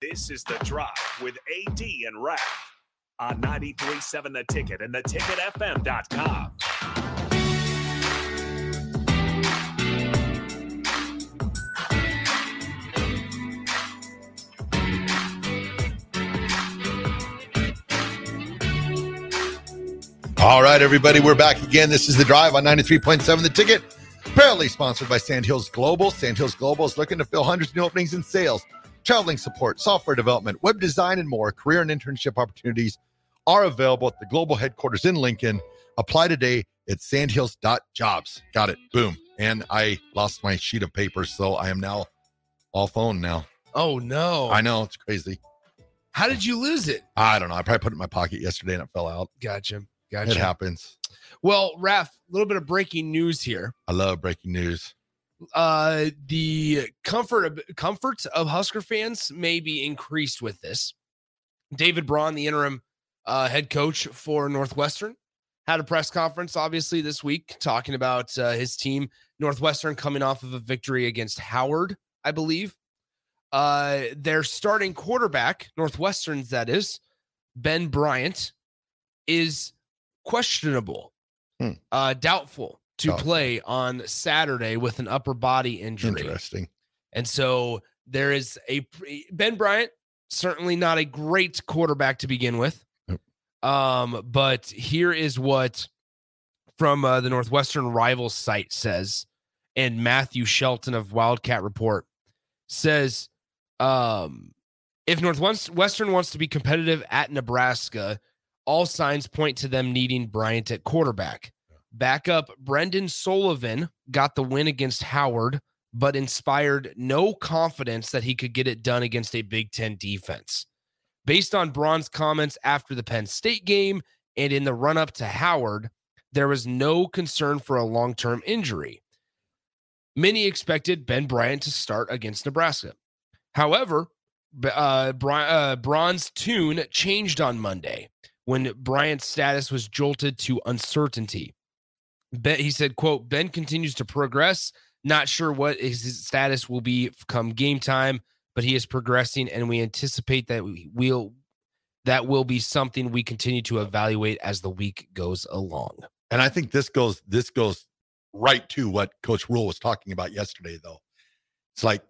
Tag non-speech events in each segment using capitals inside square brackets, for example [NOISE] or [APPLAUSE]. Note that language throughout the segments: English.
This is the drive with AD and Raf on 93.7 The Ticket and theticketfm.com. All right, everybody, we're back again. This is the drive on 93.7 The Ticket, proudly sponsored by Sandhills Global. Sandhills Global is looking to fill hundreds of new openings in sales, traveling support, software development, web design, and more. Career and internship opportunities are available at the global headquarters in Lincoln. Apply today at sandhills.jobs. Got it. Boom. And I lost my sheet of paper, so I am now all phone now. Oh no! I know it's crazy. How did you lose it? I don't know. I probably put it in my pocket yesterday and it fell out. Gotcha. Gotcha. It happens. Well, Raf, a little bit of breaking news here. I love breaking news. Uh, the comfort of comfort of Husker fans may be increased with this. David Braun, the interim uh, head coach for Northwestern, had a press conference obviously this week talking about uh, his team Northwestern coming off of a victory against Howard, I believe. Uh, their starting quarterback, Northwestern's that is, Ben Bryant, is questionable, Hmm. uh, doubtful to Doubtful. play on Saturday with an upper body injury. Interesting. And so there is a Ben Bryant, certainly not a great quarterback to begin with. Nope. Um, but here is what from uh, the Northwestern Rivals site says, and Matthew Shelton of Wildcat Report says, um, if Northwestern wants to be competitive at Nebraska, all signs point to them needing Bryant at quarterback. Backup Brendan Sullivan got the win against Howard, but inspired no confidence that he could get it done against a Big Ten defense. Based on Braun's comments after the Penn State game and in the run up to Howard, there was no concern for a long term injury. Many expected Ben Bryant to start against Nebraska. However, uh, uh, Braun's tune changed on Monday when Bryant's status was jolted to uncertainty. Ben, he said, quote, Ben continues to progress. Not sure what his status will be come game time, but he is progressing and we anticipate that we will that will be something we continue to evaluate as the week goes along. And I think this goes this goes right to what Coach Rhule was talking about yesterday, though. It's like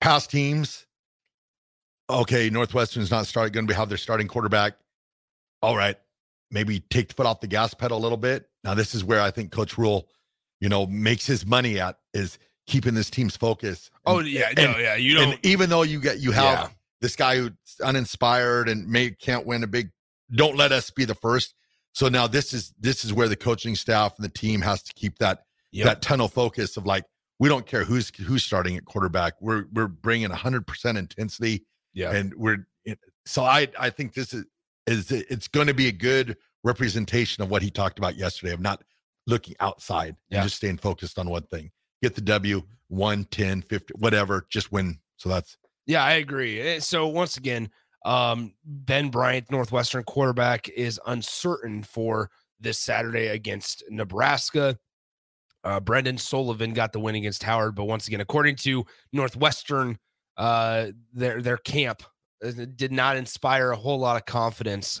past teams. Okay, Northwestern's not starting going to have their starting quarterback. All right, maybe take the foot off the gas pedal a little bit. Now, this is where I think Coach Rhule, you know, makes his money at is keeping this team's focus. Oh And- yeah, and- no, yeah, you and don't. even though you get you have Yeah. this guy who's uninspired and may can't win a big don't let us be the first so now this is this is where the coaching staff and the team has to keep that Yep. that tunnel focus of like we don't care who's who's starting at quarterback we're we're bringing 100% intensity yeah, and we're so i i think this is is it's going to be a good representation of what he talked about yesterday of not looking outside Yeah. and just staying focused on one thing get the w 1 10 50 whatever just win so that's Yeah, I agree. Eh, So once again, Um, ben Bryant, Northwestern quarterback, is uncertain for this Saturday against Nebraska. Uh, Brendan Sullivan got the win against Howard, but once again, according to Northwestern, uh, their their camp uh, did not inspire a whole lot of confidence.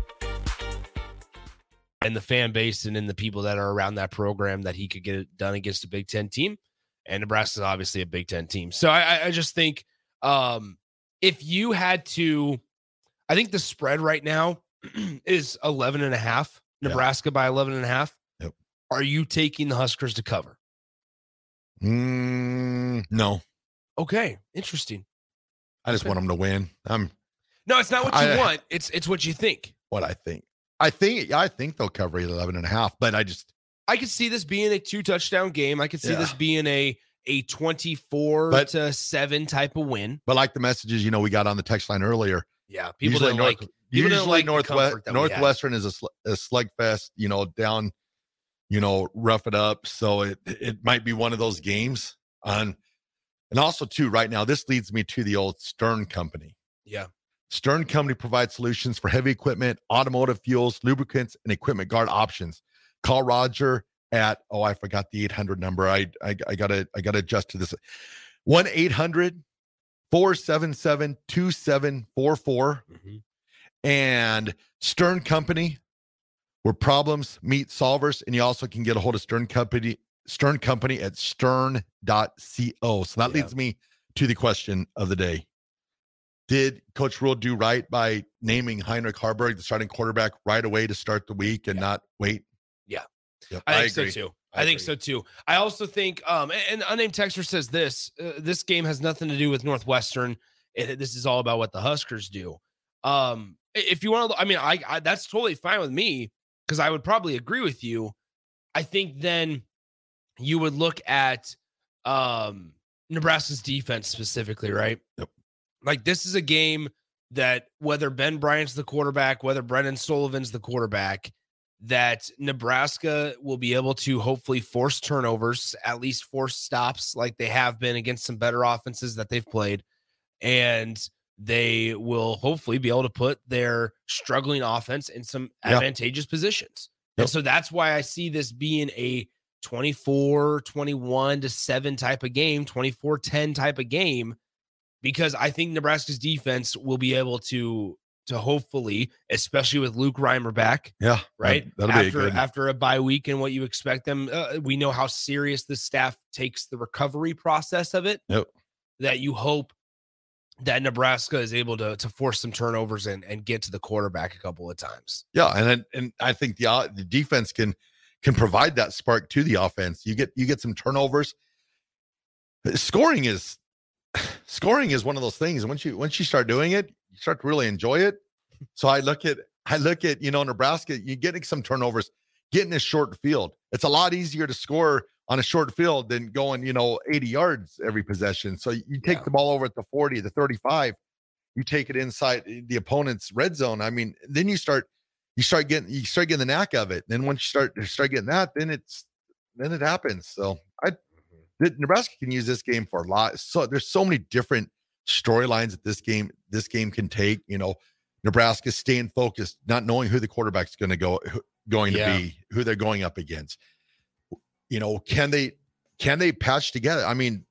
and the fan base and in the people that are around that program that he could get it done against a Big Ten team. And Nebraska is obviously a Big Ten team. So I, I just think um, if you had to, I think the spread right now [CLEARS THROAT] is 11 and a half, Nebraska yeah. by 11 and a half. Yep. Are you taking the Huskers to cover? Mm, no. Okay. Interesting. I just okay. want them to win. I'm no, it's not what you I, want. It's it's what you think. What I think. I think I think they'll cover 11 and a half, but I just I could see this being a two touchdown game. I could see yeah. this being a a 24 but, to 7 type of win. But like the messages, you know, we got on the text line earlier. Yeah, people usually North, like usually like Northwest Northwestern is a, sl- a slugfest, you know, down, you know, rough it up. So it it might be one of those games on and also too right now this leads me to the old Stern company. Yeah. Stern Company provides solutions for heavy equipment, automotive fuels, lubricants, and equipment guard options. Call Roger at oh I forgot the 800 number. I I, I gotta I gotta adjust to this. 1 800 477 2744. Mm-hmm. And Stern Company, where problems meet solvers. And you also can get a hold of Stern Company, Stern Company at stern.co. So that yeah. leads me to the question of the day. Did Coach Rhule do right by naming Heinrich Haarberg the starting quarterback right away to start the week and yeah. not wait? Yeah. Yep, I, I think agree. so too. I, I think so too. I also think, um, and, unnamed texter says this: uh, this game has nothing to do with Northwestern. It, this is all about what the Huskers do. Um, if you want to, I mean, I, I that's totally fine with me because I would probably agree with you. I think then you would look at um Nebraska's defense specifically, right? Yep. Like this is a game that whether Ben Bryant's the quarterback, whether Brendan Sullivan's the quarterback, that Nebraska will be able to hopefully force turnovers, at least force stops like they have been against some better offenses that they've played. And they will hopefully be able to put their struggling offense in some yep. advantageous positions. Yep. And so that's why I see this being a 24, 21 to 7 type of game, 24 10 type of game because I think Nebraska's defense will be able to to hopefully, especially with Luke Reimer back. Yeah, right. After good... after a bye week and what you expect them, uh, we know how serious the staff takes the recovery process of it. Yep. That you hope that Nebraska is able to to force some turnovers and and get to the quarterback a couple of times. Yeah, and and I think the uh, the defense can can provide that spark to the offense. You get you get some turnovers. Scoring is [SIGHS] scoring is one of those things. Once you once you start doing it, you start to really enjoy it. So I look at I look at you know Nebraska. You're getting some turnovers, getting a short field. It's a lot easier to score on a short field than going you know 80 yards every possession. So you take Yeah. the ball over at the 40, the 35. You take it inside eh, the opponent's red zone. I mean, then you start you start getting you start getting the knack of it. Then once you start start getting that, then it's then it happens. So I the- Nebraska can use this game for a lot. So there's so many different storylines that this game this game can take. You know, Nebraska staying focused, not knowing who the quarterback's going to go going Yeah. to be, who they're going up against. You know, can they can they patch together? I mean,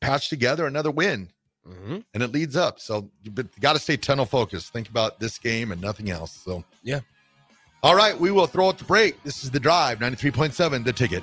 patch together another win, Mm-hmm. and it leads up. So, but got to stay tunnel focused. Think about this game and nothing else. So, Yeah. All right, we will throw it to break. This is the drive, 93.7, the ticket.